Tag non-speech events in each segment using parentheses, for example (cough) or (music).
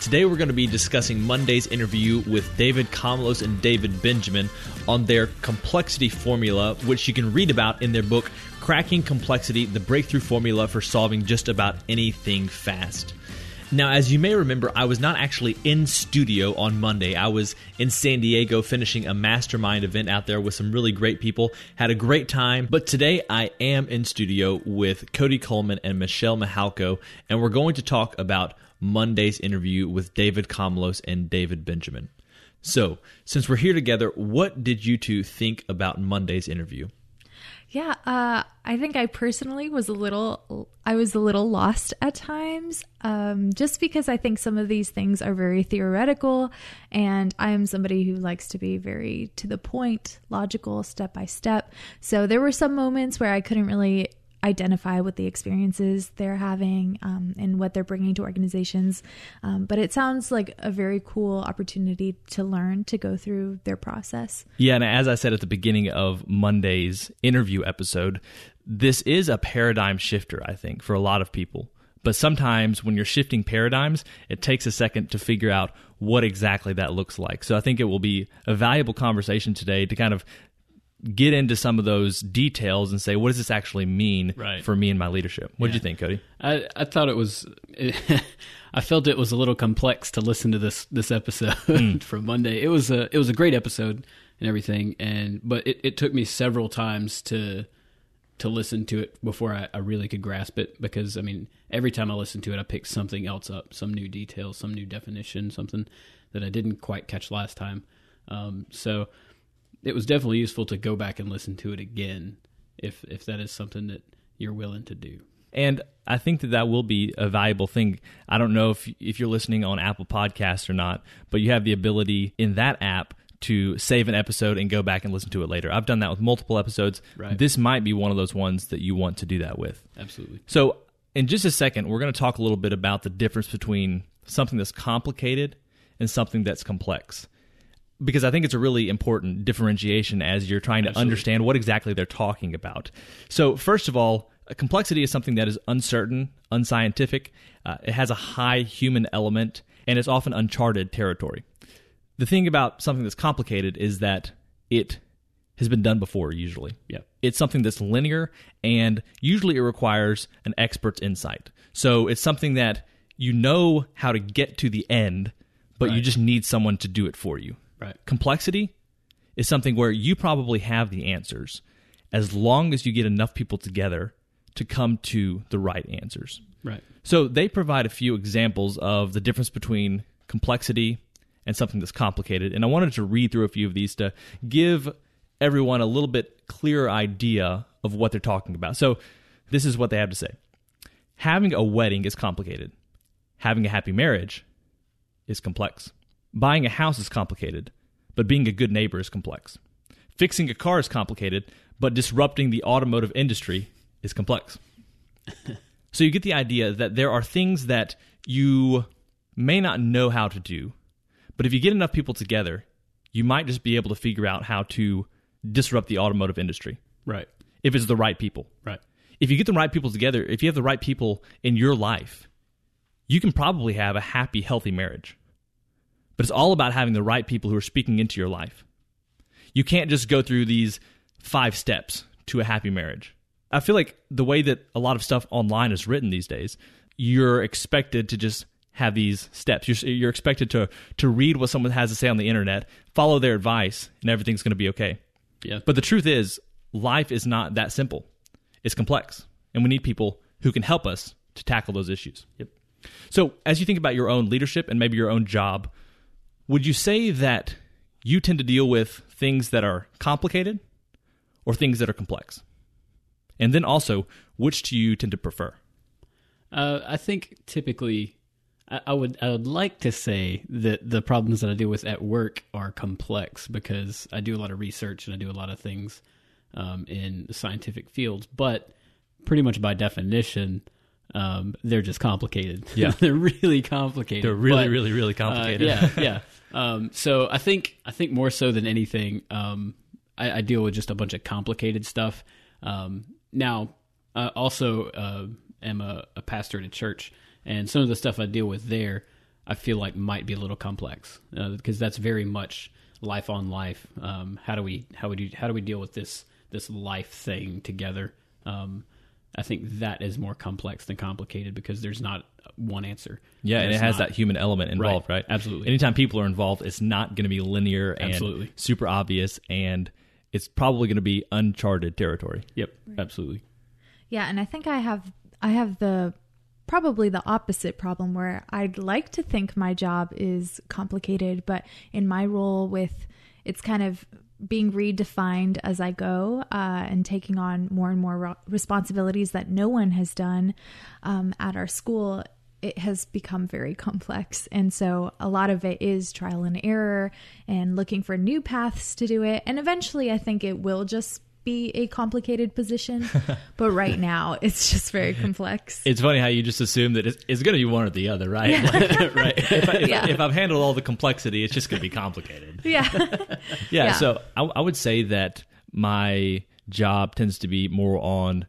Today we're going to be discussing Monday's interview with David Komlos and David Benjamin on their complexity formula, which you can read about in their book, Cracking Complexity The Breakthrough Formula for Solving Just About Anything Fast. Now, as you may remember, I was not actually in studio on Monday. I was in San Diego finishing a mastermind event out there with some really great people. Had a great time. But today I am in studio with Cody Coleman and Michelle Mihalko, and we're going to talk about Monday's interview with David Komlos and David Benjamin. So, since we're here together, what did you two think about Monday's interview? Yeah, uh, I think I personally was a little, I was a little lost at times, um, just because I think some of these things are very theoretical, and I am somebody who likes to be very to the point, logical, step by step. So there were some moments where I couldn't really identify with the experiences they're having um, and what they're bringing to organizations. Um, but it sounds like a very cool opportunity to learn to go through their process. Yeah, and as I said at the beginning of Monday's interview episode, this is a paradigm shifter, I think, for a lot of people. But sometimes when you're shifting paradigms, it takes a second to figure out what exactly that looks like. So I think it will be a valuable conversation today to kind of get into some of those details and say, what does this actually mean right. for me and my leadership? What did yeah. you think, Cody? I, I thought it was, (laughs) I felt it was a little complex to listen to this this episode (laughs) mm. from Monday. It was a it was a great episode and everything, and but it, it took me several times to to listen to it before I, I really could grasp it because I mean every time I listened to it, I picked something else up, some new detail, some new definition, something that I didn't quite catch last time. Um, so it was definitely useful to go back and listen to it again if if that is something that you're willing to do. And I think that that will be a valuable thing. I don't know if if you're listening on Apple Podcasts or not, but you have the ability in that app to save an episode and go back and listen to it later. I've done that with multiple episodes. Right. This might be one of those ones that you want to do that with. Absolutely. So, in just a second, we're going to talk a little bit about the difference between something that's complicated and something that's complex because I think it's a really important differentiation as you're trying to Absolutely. understand what exactly they're talking about. So, first of all, complexity is something that is uncertain, unscientific, uh, it has a high human element, and it's often uncharted territory. The thing about something that's complicated is that it has been done before, usually. Yeah. It's something that's linear, and usually it requires an expert's insight. So, it's something that you know how to get to the end, but right. you just need someone to do it for you. Right. Complexity is something where you probably have the answers as long as you get enough people together to come to the right answers. Right. So they provide a few examples of the difference between complexity and something that's complicated. And I wanted to read through a few of these to give everyone a little bit clearer idea of what they're talking about. So this is what they have to say. Having a wedding is complicated. Having a happy marriage is complex. Buying a house is complicated, but being a good neighbor is complex. Fixing a car is complicated, but disrupting the automotive industry is complex. (laughs) so you get the idea that there are things that you may not know how to do, but if you get enough people together, you might just be able to figure out how to disrupt the automotive industry. Right. If it's the right people. Right. If you get the right people together, if you have the right people in your life, you can probably have a happy, healthy marriage. But it's all about having the right people who are speaking into your life. You can't just go through these five steps to a happy marriage. I feel like the way that a lot of stuff online is written these days, you're expected to just have these steps. You're, you're expected to to read what someone has to say on the internet, follow their advice, and everything's going to be okay. Yeah. But the truth is, life is not that simple. It's complex, and we need people who can help us to tackle those issues. Yep. So, as you think about your own leadership and maybe your own job, would you say that you tend to deal with things that are complicated or things that are complex? And then also, which do you tend to prefer? Uh, I think typically, I, I would I would like to say that the problems that I deal with at work are complex because I do a lot of research and I do a lot of things um, in scientific fields, but pretty much by definition, um, they're just complicated. (laughs) Yeah. they're really complicated. They're really, But, really, really uh, complicated. yeah, (laughs) yeah. Um, so I think I think more so than anything, um, I, I deal with just a bunch of complicated stuff. Um, now, I also uh, am a, a pastor at a church, and some of the stuff I deal with there, I feel like might be a little complex because that's very much life on life. Um, how do we how would you how do we deal with this this life thing together? Um, I think that is more complex than complicated because there's not one answer. Yeah, and it has not- that human element involved, right? absolutely. Anytime people are involved, it's not going to be linear and Absolutely. super obvious, and it's probably going to be uncharted territory. Yep, absolutely. Yeah, and I think I have I have the probably the opposite problem where I'd like to think my job is complicated, but in my role with it's kind of being redefined as I go uh, and taking on more and more responsibilities that no one has done um, at our school. It has become very complex. And so a lot of it is trial and error and looking for new paths to do it. And eventually, I think it will just be a complicated position. (laughs) but right now, it's just very complex. It's funny how you just assume that it's, it's going to be one or the other, right? (laughs) right. (laughs) If, I, if, Yeah. if I've handled all the complexity, it's just going to be complicated. yeah. Yeah. Yeah. So I, I would say that my job tends to be more on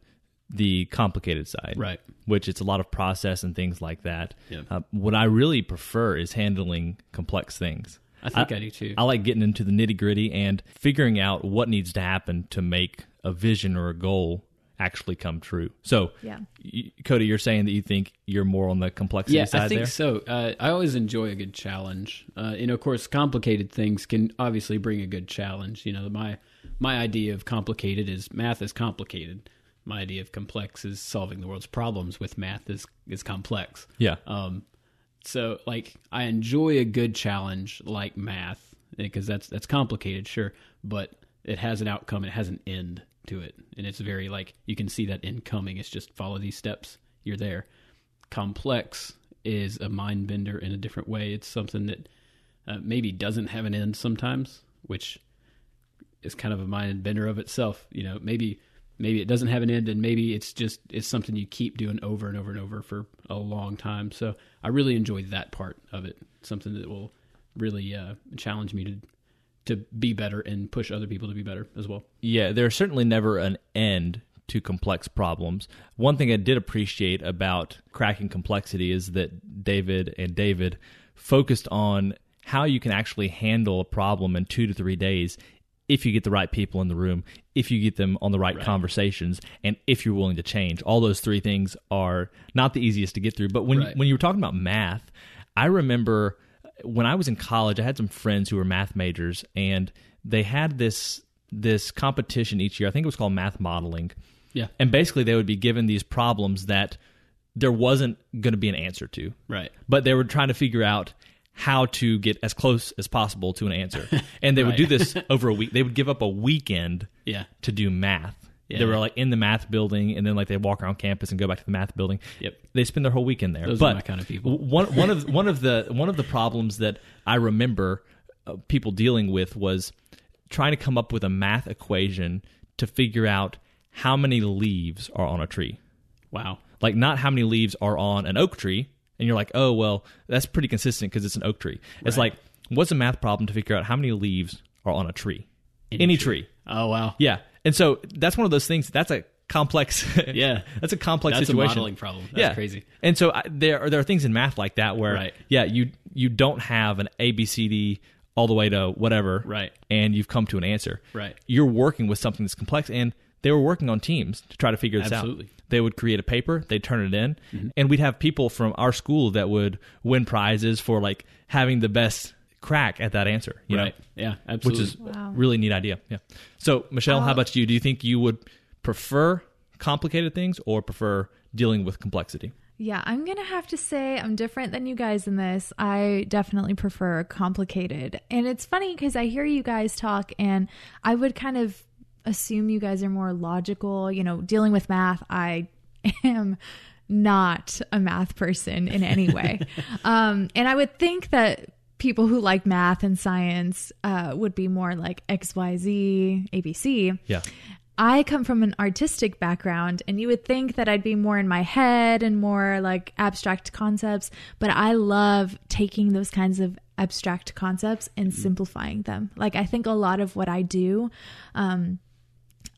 the complicated side, Right. Which it's a lot of process and things like that. Yeah. Uh, what I really prefer is handling complex things. I think I do too. I like getting into the nitty gritty and figuring out what needs to happen to make a vision or a goal actually come true. So, Yeah. y- Cody, you're saying that you think you're more on the complexity side. yeah, side I think there. so. Uh, I always enjoy a good challenge. Uh, you know, of course, complicated things can obviously bring a good challenge. You know, my my idea of complicated is math is complicated. My idea of complex is solving the world's problems with math is is complex. Yeah. Um, so like I enjoy a good challenge like math because that's that's complicated, sure, but it has an outcome. It has an end to it, and it's very like you can see that end coming. It's just follow these steps. You're there. Complex is a mind bender in a different way. It's something that uh, maybe doesn't have an end sometimes, which is kind of a mind bender of itself. You know, maybe maybe it doesn't have an end, and maybe it's just it's something you keep doing over and over and over for a long time. So I really enjoy that part of it. Something that will really uh, challenge me to to be better and push other people to be better as well. Yeah, there's certainly never an end to complex problems. One thing I did appreciate about cracking complexity is that David and David focused on how you can actually handle a problem in two to three days if you get the right people in the room, if you get them on the right, conversations, and if you're willing to change. All those three things are not the easiest to get through. But when Right. when you were talking about math, I remember when I was in college, I had some friends who were math majors, and they had this this competition each year. I think it was called math modeling. Yeah. And basically, they would be given these problems that there wasn't going to be an answer to. Right. But they were trying to figure out how to get as close as possible to an answer. (laughs) And they would do this over a week. They would give up a weekend Yeah. to do math. Yeah. They were like in the math building, and then like they walk around campus and go back to the math building. Yep. They spend their whole weekend there. Those are my kind of people. One one of (laughs) one of the one of the problems that I remember uh, people dealing with was trying to come up with a math equation to figure out how many leaves are on a tree. Wow. Like not how many leaves are on an oak tree, and you're like, oh well, that's pretty consistent because it's an oak tree. It's like what's a math problem to figure out how many leaves are on a tree? Any, tree. Oh wow. Yeah. And so that's one of those things. That's a complex. (laughs) Yeah. that's a complex That's a modeling problem. That's yeah. crazy. And so I, there are there are things in math like that where Right. yeah you you don't have an A B C D all the way to whatever Right. and you've come to an answer Right. You're working with something that's complex and they were working on teams to try to figure this out. Absolutely. out. They would create a paper, they'd turn it in, and we'd have people from our school that would win prizes for like having the best crack at that answer. You Right. know? Yeah. which is Wow. really neat idea. Yeah. So, Michelle, how Uh, about you? Do you think you would prefer complicated things or prefer dealing with complexity? Yeah, I'm going to have to say I'm different than you guys in this. I definitely prefer complicated. And it's funny because I hear you guys talk and I would kind of assume you guys are more logical. You know, dealing with math, I (laughs) am not a math person in any way. (laughs) um, and I would think that people who like math and science uh, would be more like XYZ, ABC. Yeah. I come from an artistic background, and you would think that I'd be more in my head and more like abstract concepts, but I love taking those kinds of abstract concepts and simplifying them. Like, I think a lot of what I do, um,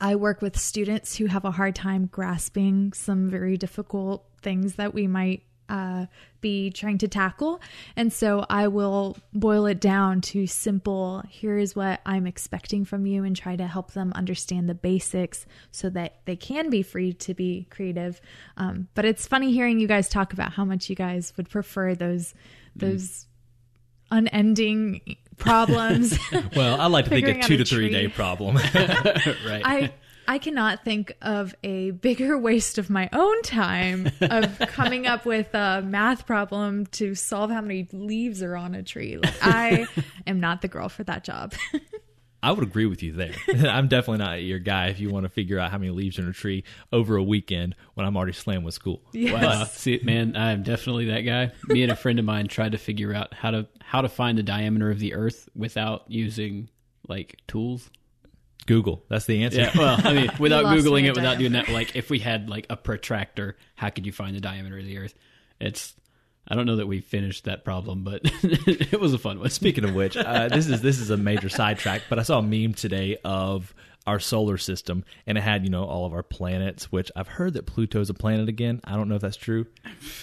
I work with students who have a hard time grasping some very difficult things that we might uh, be trying to tackle. And so I will boil it down to simple here is what I'm expecting from you and try to help them understand the basics so that they can be free to be creative. Um, but it's funny hearing you guys talk about how much you guys would prefer those, those unending problems. (laughs) Well, I like to think a two a to three day problem. (laughs) right. I I cannot think of a bigger (laughs) waste of my own time of coming up with a math problem to solve how many leaves are on a tree. Like I am not the girl for that job. I would agree with you there. (laughs) (laughs) I'm definitely not your guy if you want to figure out how many leaves are in a tree over a weekend when I'm already slammed with school. (laughs) Wow, see, man, I'm definitely that guy. Me and a friend of mine tried to figure out how to how to find the diameter of the Earth without using like tools. Google. That's the answer. Yeah, well, I mean, without lost googling it, at without doing that, like if we had like a protractor, how could you find the diameter of the Earth? It's I don't know that we finished that problem, but (laughs) it was a fun one. Speaking of which, uh, this is this is a major sidetrack, but I saw a meme today of our solar system, and it had you know all of our planets. Which I've heard that Pluto's a planet again. I don't know if that's true.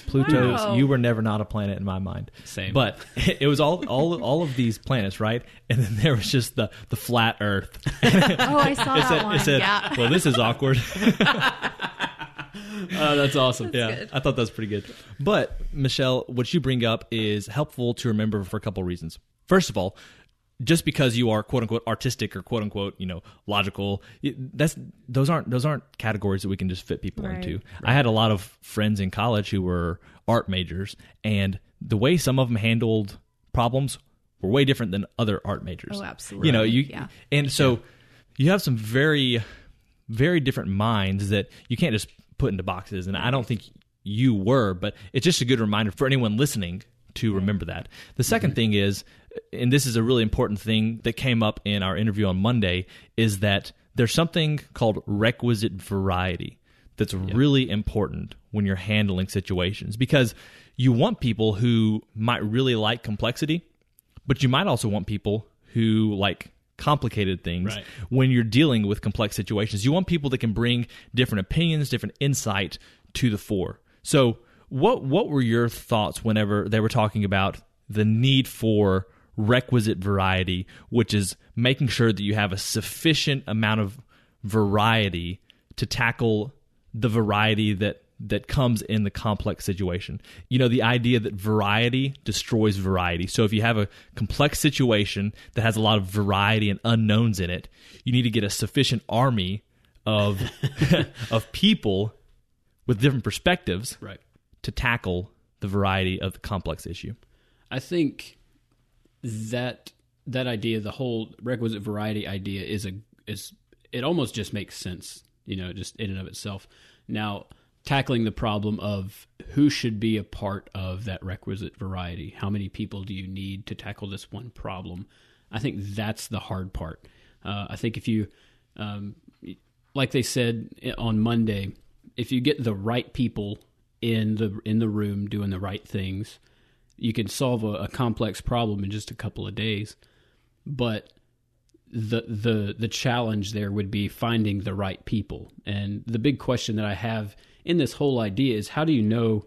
Pluto's Wow. you were never not a planet in my mind. Same. but (laughs) it was all all all of these planets, right? And then there was just the the flat Earth. (laughs) oh, I saw It that said, one. it said yeah. well, this is awkward. (laughs) oh, that's awesome. yeah, good. I thought that was pretty good. But Michelle, what you bring up is helpful to remember for a couple of reasons. First of all, just because you are quote unquote artistic or quote unquote you know logical, that's those aren't those aren't categories that we can just fit people Right. into. I had a lot of friends in college who were art majors, and the way some of them handled problems were way different than other art majors. Oh, absolutely. You know, you Yeah. and so you have some very very different minds that you can't just put into boxes and i don't think you were but it's just a good reminder for anyone listening to remember that. The 2nd thing is and this is a really important thing that came up in our interview on monday is that there's something called requisite variety that's really important when you're handling situations because you want people who might really like complexity but you might also want people who like complicated things Right. when you're dealing with complex situations. You want people that can bring different opinions, different insight to the fore. So, what what were your thoughts whenever they were talking about the need for requisite variety, which is making sure that you have a sufficient amount of variety to tackle the variety that that comes in the complex situation. You know, the idea that variety destroys variety. So if you have a complex situation that has a lot of variety and unknowns in it, you need to get a sufficient army of (laughs) of people with different perspectives Right. to tackle the variety of the complex issue. I think that that idea, the whole requisite variety idea, is a is it almost just makes sense, you know, just in and of itself. Now, tackling the problem of who should be a part of that requisite variety, how many people do you need to tackle this one problem? I think that's the hard part. Uh, I think if you, um, like they said on Monday, if you get the right people in the in the room doing the right things, you can solve a, a complex problem in just a couple of days. But the the the challenge there would be finding the right people. And the big question that I have in this whole idea is how do you know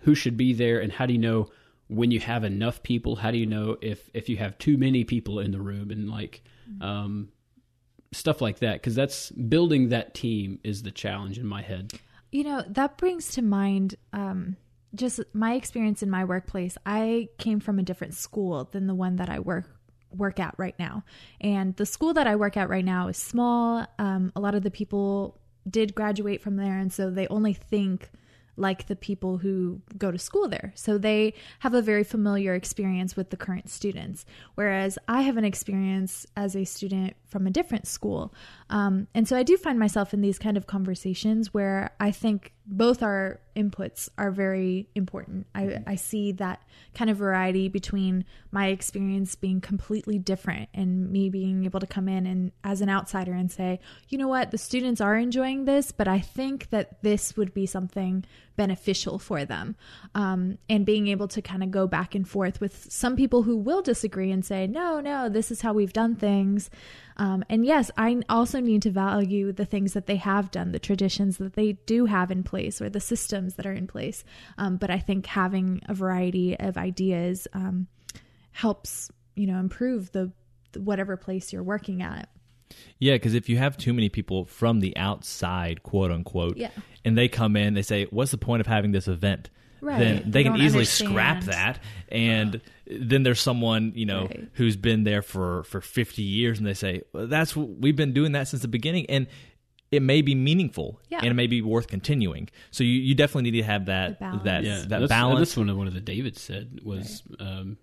who should be there and how do you know when you have enough people? How do you know if if you have too many people in the room and like um stuff like that because that's building that team is the challenge in my head. You know, that brings to mind um, just my experience in my workplace. I came from a different school than the one that I work work at right now. And the school that I work at right now is small. Um, a lot of the people did graduate from there, and so they only think like the people who go to school there. So they have a very familiar experience with the current students, whereas I have an experience as a student from a different school. Um, and so I do find myself in these kind of conversations where I think both our inputs are very important. I, I see that kind of variety between my experience being completely different and me being able to come in and as an outsider and say, you know what, the students are enjoying this, but I think that this would be something beneficial for them. Um, and being able to kind of go back and forth with some people who will disagree and say, no, no, this is how we've done things. Um, and yes, I also need to value the things that they have done, the traditions that they do have in place, or the systems that are in place. Um, but I think having a variety of ideas um, helps, you know, improve the, the whatever place you're working at. Yeah, because if you have too many people from the outside, quote unquote, Yeah. and they come in, they say, "What's the point of having this event?" Right. Then they They can easily understand. scrap that, and then there's someone you know Right. who's been there for for 50 years, and they say, well, "That's we've been doing that since the beginning," and it may be meaningful Yeah. and it may be worth continuing. So you, you definitely need to have that balance. that Yeah, that that's, balance. That's one of one of the David said was um,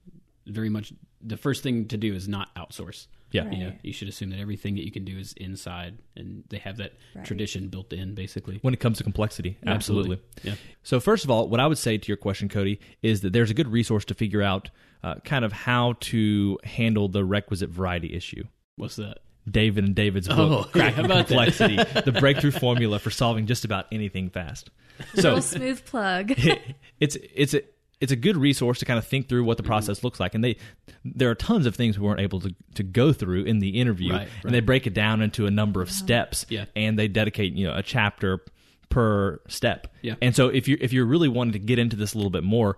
very much the first thing to do is not outsource. Yeah. you know, you should assume that everything that you can do is inside, and they have that Right. tradition built in, basically. when it comes to complexity, absolutely. Yeah. So, first of all, what I would say to your question, Cody, is that there's a good resource to figure out uh, kind of how to handle the requisite variety issue. What's that? David and David's book, Oh, Cracking how about that? Complexity, the breakthrough formula for solving just about anything fast. So, Real smooth plug. (laughs) it's it's a it's a good resource to kind of think through what the Mm-hmm. process looks like, and they there are tons of things we weren't able to to go through in the interview, Right, and they break it down into a number of steps, Yeah. and they dedicate you know a chapter per step, Yeah. And so if you if you're really wanting to get into this a little bit more,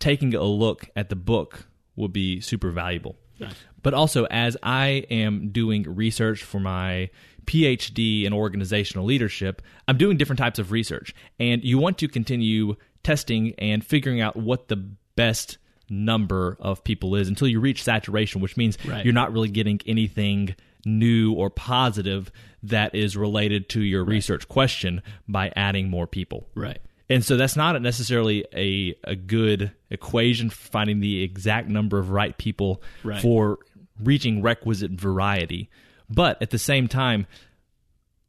taking a look at the book will be super valuable. Nice. But also, as I am doing research for my PhD in organizational leadership, I'm doing different types of research. And you want to continue testing and figuring out what the best number of people is until you reach saturation, which means Right. you're not really getting anything new or positive that is related to your research question by adding more people. Right. And so that's not necessarily a, a good equation for finding the exact number of right people Right. for reaching requisite variety. But at the same time,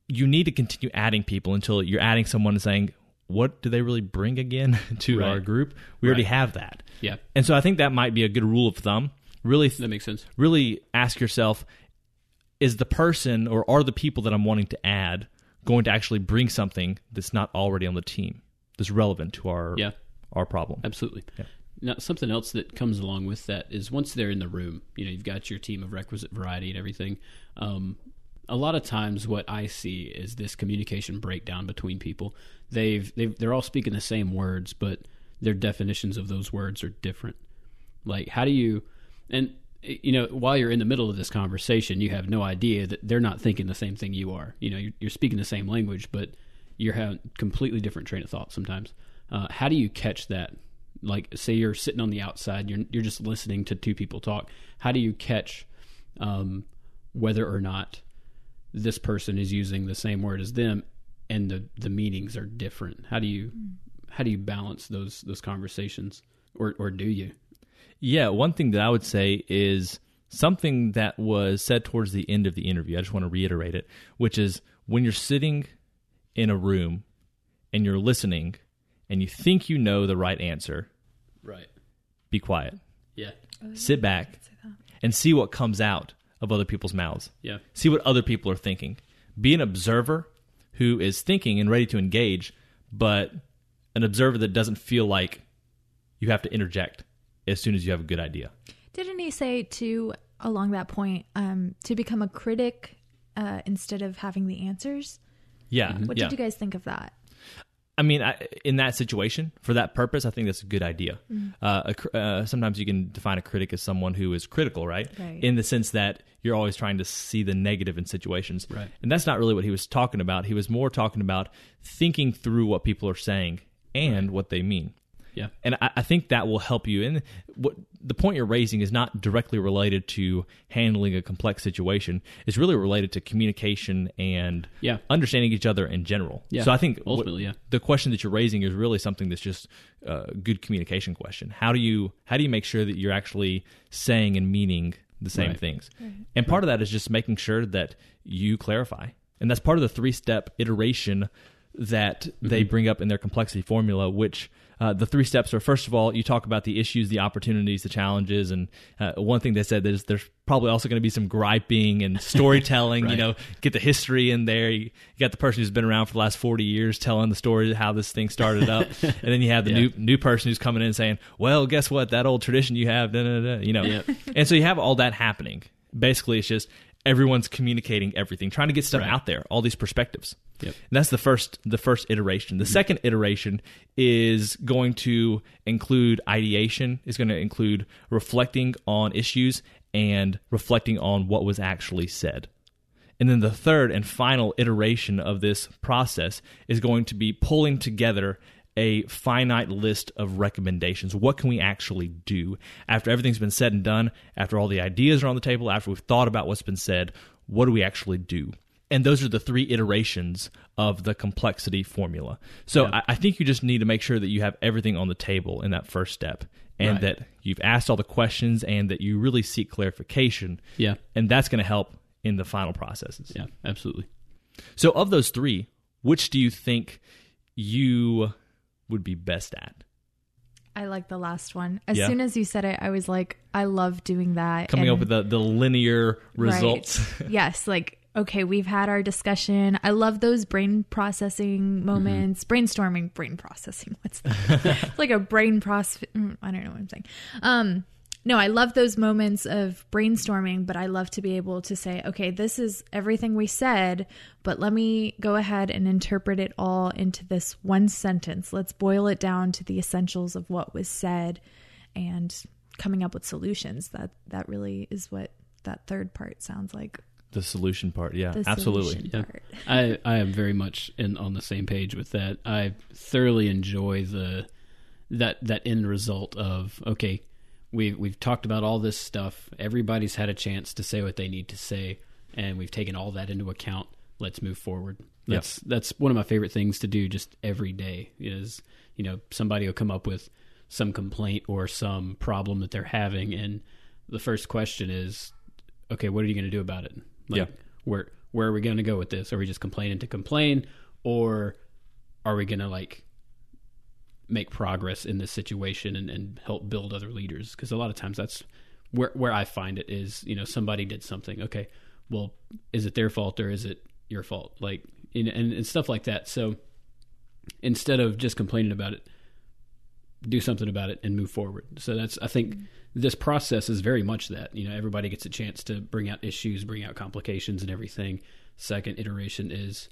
you need to continue adding people until you're adding someone and saying, what do they really bring again (laughs) to Right. our group? We already have that. Yeah. And so I think that might be a good rule of thumb. Really That makes sense. really ask yourself is the person or are the people that I'm wanting to add going to actually bring something that's not already on the team that's relevant to our Yeah. our problem? Absolutely. Now, something else that comes along with that is once they're in the room, you know, you've got your team of requisite variety and everything. Um, a lot of times, what I see is this communication breakdown between people. They've, they've they're all speaking the same words, but their definitions of those words are different. Like, how do you and you know while you're in the middle of this conversation, you have no idea that they're not thinking the same thing you are. You know, you're, you're speaking the same language, but you're having completely different train of thought sometimes. Uh, how do you catch that? Like, say you're sitting on the outside, you're you're just listening to two people talk. How do you catch um, whether or not this person is using the same word as them, and the the meanings are different? How do you how do you balance those those conversations, or or do you? Yeah, one thing that I would say is something that was said towards the end of the interview. I just want to reiterate it, which is when you're sitting in a room and you're listening and you think you know the right answer, Right. be quiet. Yeah. Sit back and see what comes out of other people's mouths. Yeah. See what other people are thinking. Be an observer who is thinking and ready to engage, but an observer that doesn't feel like you have to interject as soon as you have a good idea. Didn't he say too along that point um, to become a critic uh, instead of having the answers? Yeah. What yeah. did you guys think of that? I mean, I, in that situation, for that purpose, I think that's a good idea. Uh, a, uh, sometimes you can define a critic as someone who is critical, right? Right. In the sense that you're always trying to see the negative in situations. Right. And that's not really what he was talking about. He was more talking about thinking through what people are saying and what they mean. Yeah. And I, I think that will help you. And what the point you're raising is not directly related to handling a complex situation. It's really related to communication and Yeah. understanding each other in general. Yeah. So I think what- Ultimately, yeah. the question that you're raising is really something that's just a good communication question. How do you how do you make sure that you're actually saying and meaning the same Right. things? And part of that is just making sure that you clarify. And that's part of the three step iteration that they Mm-hmm. bring up in their complexity formula, which uh, the three steps are first of all, you talk about the issues, the opportunities, the challenges. And uh, one thing they said is there's probably also going to be some griping and (laughs) storytelling, you know, get the history in there. You, got the person who's been around for the last 40 years telling the story of how this thing started up. (laughs) and then you have the Yeah. new new person who's coming in saying, well, guess what? That old tradition you have, da, da, da, you know. Yep. And so you have all that happening. Basically, it's just everyone's communicating everything, trying to get stuff Right. out there, all these perspectives. Yep. And that's the first the first iteration. The mm-hmm. second iteration is going to include ideation, is going to include reflecting on issues and reflecting on what was actually said. And then the third and final iteration of this process is going to be pulling together a finite list of recommendations. What can we actually do after everything's been said and done, after all the ideas are on the table, after we've thought about what's been said? What do we actually do? And those are the three iterations of the complexity formula. So I, I think you just need to make sure that you have everything on the table in that first step and Right. that you've asked all the questions and that you really seek clarification. Yeah. And that's going to help in the final processes. Yeah, absolutely. So, of those three, which do you think you would be best at? I like the last one. As Yeah. soon as you said it, I was like, I love doing that. Coming and- up with the, the linear results. Right. (laughs) yes, like okay, we've had our discussion. I love those brain processing moments, brainstorming, brain processing. What's that? (laughs) it's like a brain process. I don't know what I'm saying. Um, no, I love those moments of brainstorming, but I love to be able to say, okay, this is everything we said, but let me go ahead and interpret it all into this one sentence. Let's boil it down to the essentials of what was said and coming up with solutions. That that really is what that third part sounds like. the solution part. Yeah, The absolutely. solution Yeah. part. (laughs) I, I am very much in on the same page with that. I thoroughly enjoy the that that end result of okay, we've we've talked about all this stuff. Everybody's had a chance to say what they need to say, and we've taken all that into account. Let's move forward. That's that's one of my favorite things to do just every day. Is you know somebody will come up with some complaint or some problem that they're having, and the first question is, okay, what are you going to do about it? Like, Yeah. where where are we going to go with this? Are we just complaining to complain, or are we going to like make progress in this situation and, and help build other leaders? Because a lot of times that's where where I find it is you know somebody did something. Okay, well, is it their fault or is it your fault? Like and, and, and stuff like that. So instead of just complaining about it, do something about it and move forward. So that's I think mm-hmm. this process is very much that. You know, everybody gets a chance to bring out issues, bring out complications and everything. Second iteration is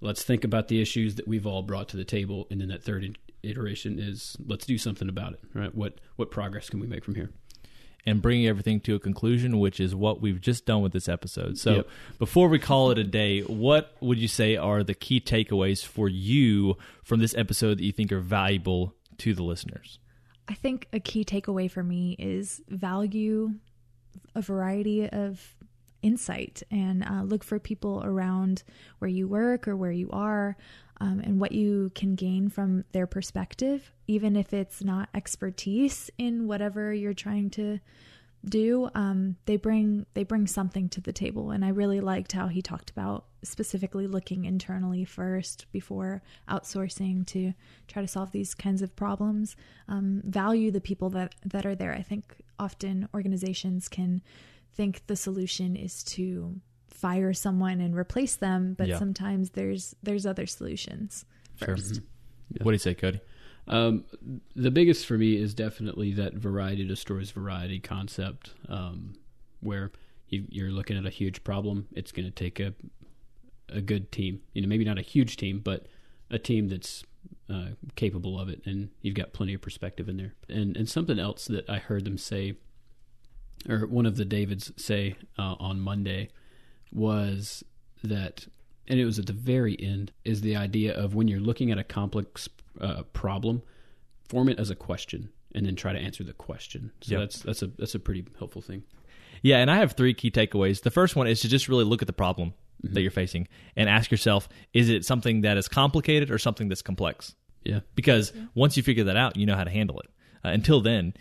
let's think about the issues that we've all brought to the table and then that third iteration is let's do something about it, right? What what progress can we make from here? and bringing everything to a conclusion, which is what we've just done with this episode. So, Yep. before we call it a day, what would you say are the key takeaways for you from this episode that you think are valuable to the listeners? I think a key takeaway for me is value a variety of insight and uh, look for people around where you work or where you are um, and what you can gain from their perspective, even if it's not expertise in whatever you're trying to do um, they bring they bring something to the table. And i really liked how he talked about specifically looking internally first before outsourcing to try to solve these kinds of problems. Um, value the people that that are there. I think often organizations can think the solution is to fire someone and replace them but Yeah. sometimes there's there's other solutions first What do you say, Cody? Um, the biggest for me is definitely that variety destroys variety concept, um, where you, you're looking at a huge problem. It's going to take a a good team, you know, maybe not a huge team, but a team that's uh, capable of it, and you've got plenty of perspective in there. And and something else that I heard them say, or one of the Davids say uh, on Monday, was that, and it was at the very end, is the idea of when you're looking at a complex uh, problem, form it as a question and then try to answer the question. So Yep. that's that's a that's a pretty helpful thing. Yeah, and I have three key takeaways. The first one is to just really look at the problem Mm-hmm. that you're facing and ask yourself is it something that is complicated or something that's complex? Yeah. Because once you figure that out, you know how to handle it. Uh, until then,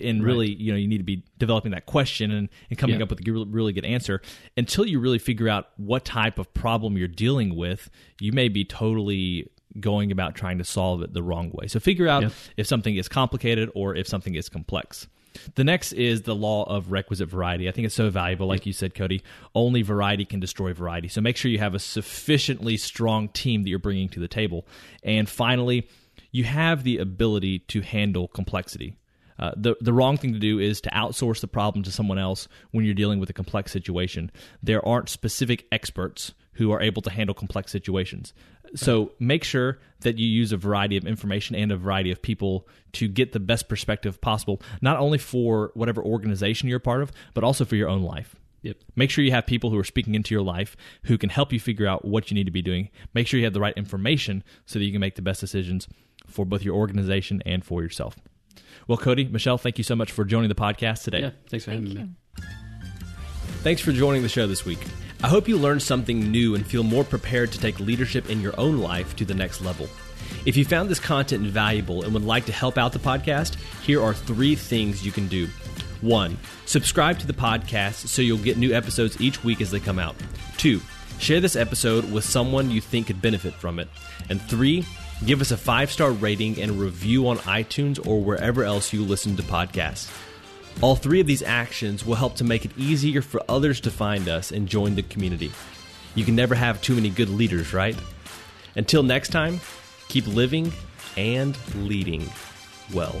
and really, you know, you need to be developing that question and, and coming Yeah. up with a really, really good answer. Until you really figure out what type of problem you're dealing with, you may be totally going about trying to solve it the wrong way. So figure out Yeah. if something is complicated or if something is complex. The next is the law of requisite variety. I think it's so valuable. Like you said, Cody, only variety can destroy variety. So make sure you have a sufficiently strong team that you're bringing to the table. And finally, you have the ability to handle complexity. Uh, the the wrong thing to do is to outsource the problem to someone else when you're dealing with a complex situation. There aren't specific experts who are able to handle complex situations. So make sure that you use a variety of information and a variety of people to get the best perspective possible, not only for whatever organization you're a part of, but also for your own life. Yep. Make sure you have people who are speaking into your life who can help you figure out what you need to be doing. Make sure you have the right information so that you can make the best decisions for both your organization and for yourself. Well, Cody, Michelle, thank you so much for joining the podcast today. Yeah. Thanks for having me. Thanks for joining the show this week. I hope you learned something new and feel more prepared to take leadership in your own life to the next level. If you found this content valuable and would like to help out the podcast, here are three things you can do. One, subscribe to the podcast so you'll get new episodes each week as they come out. Two, share this episode with someone you think could benefit from it. And three, give us a five star rating and review on iTunes or wherever else you listen to podcasts. All three of these actions will help to make it easier for others to find us and join the community. You can never have too many good leaders, right? Until next time, keep living and leading well.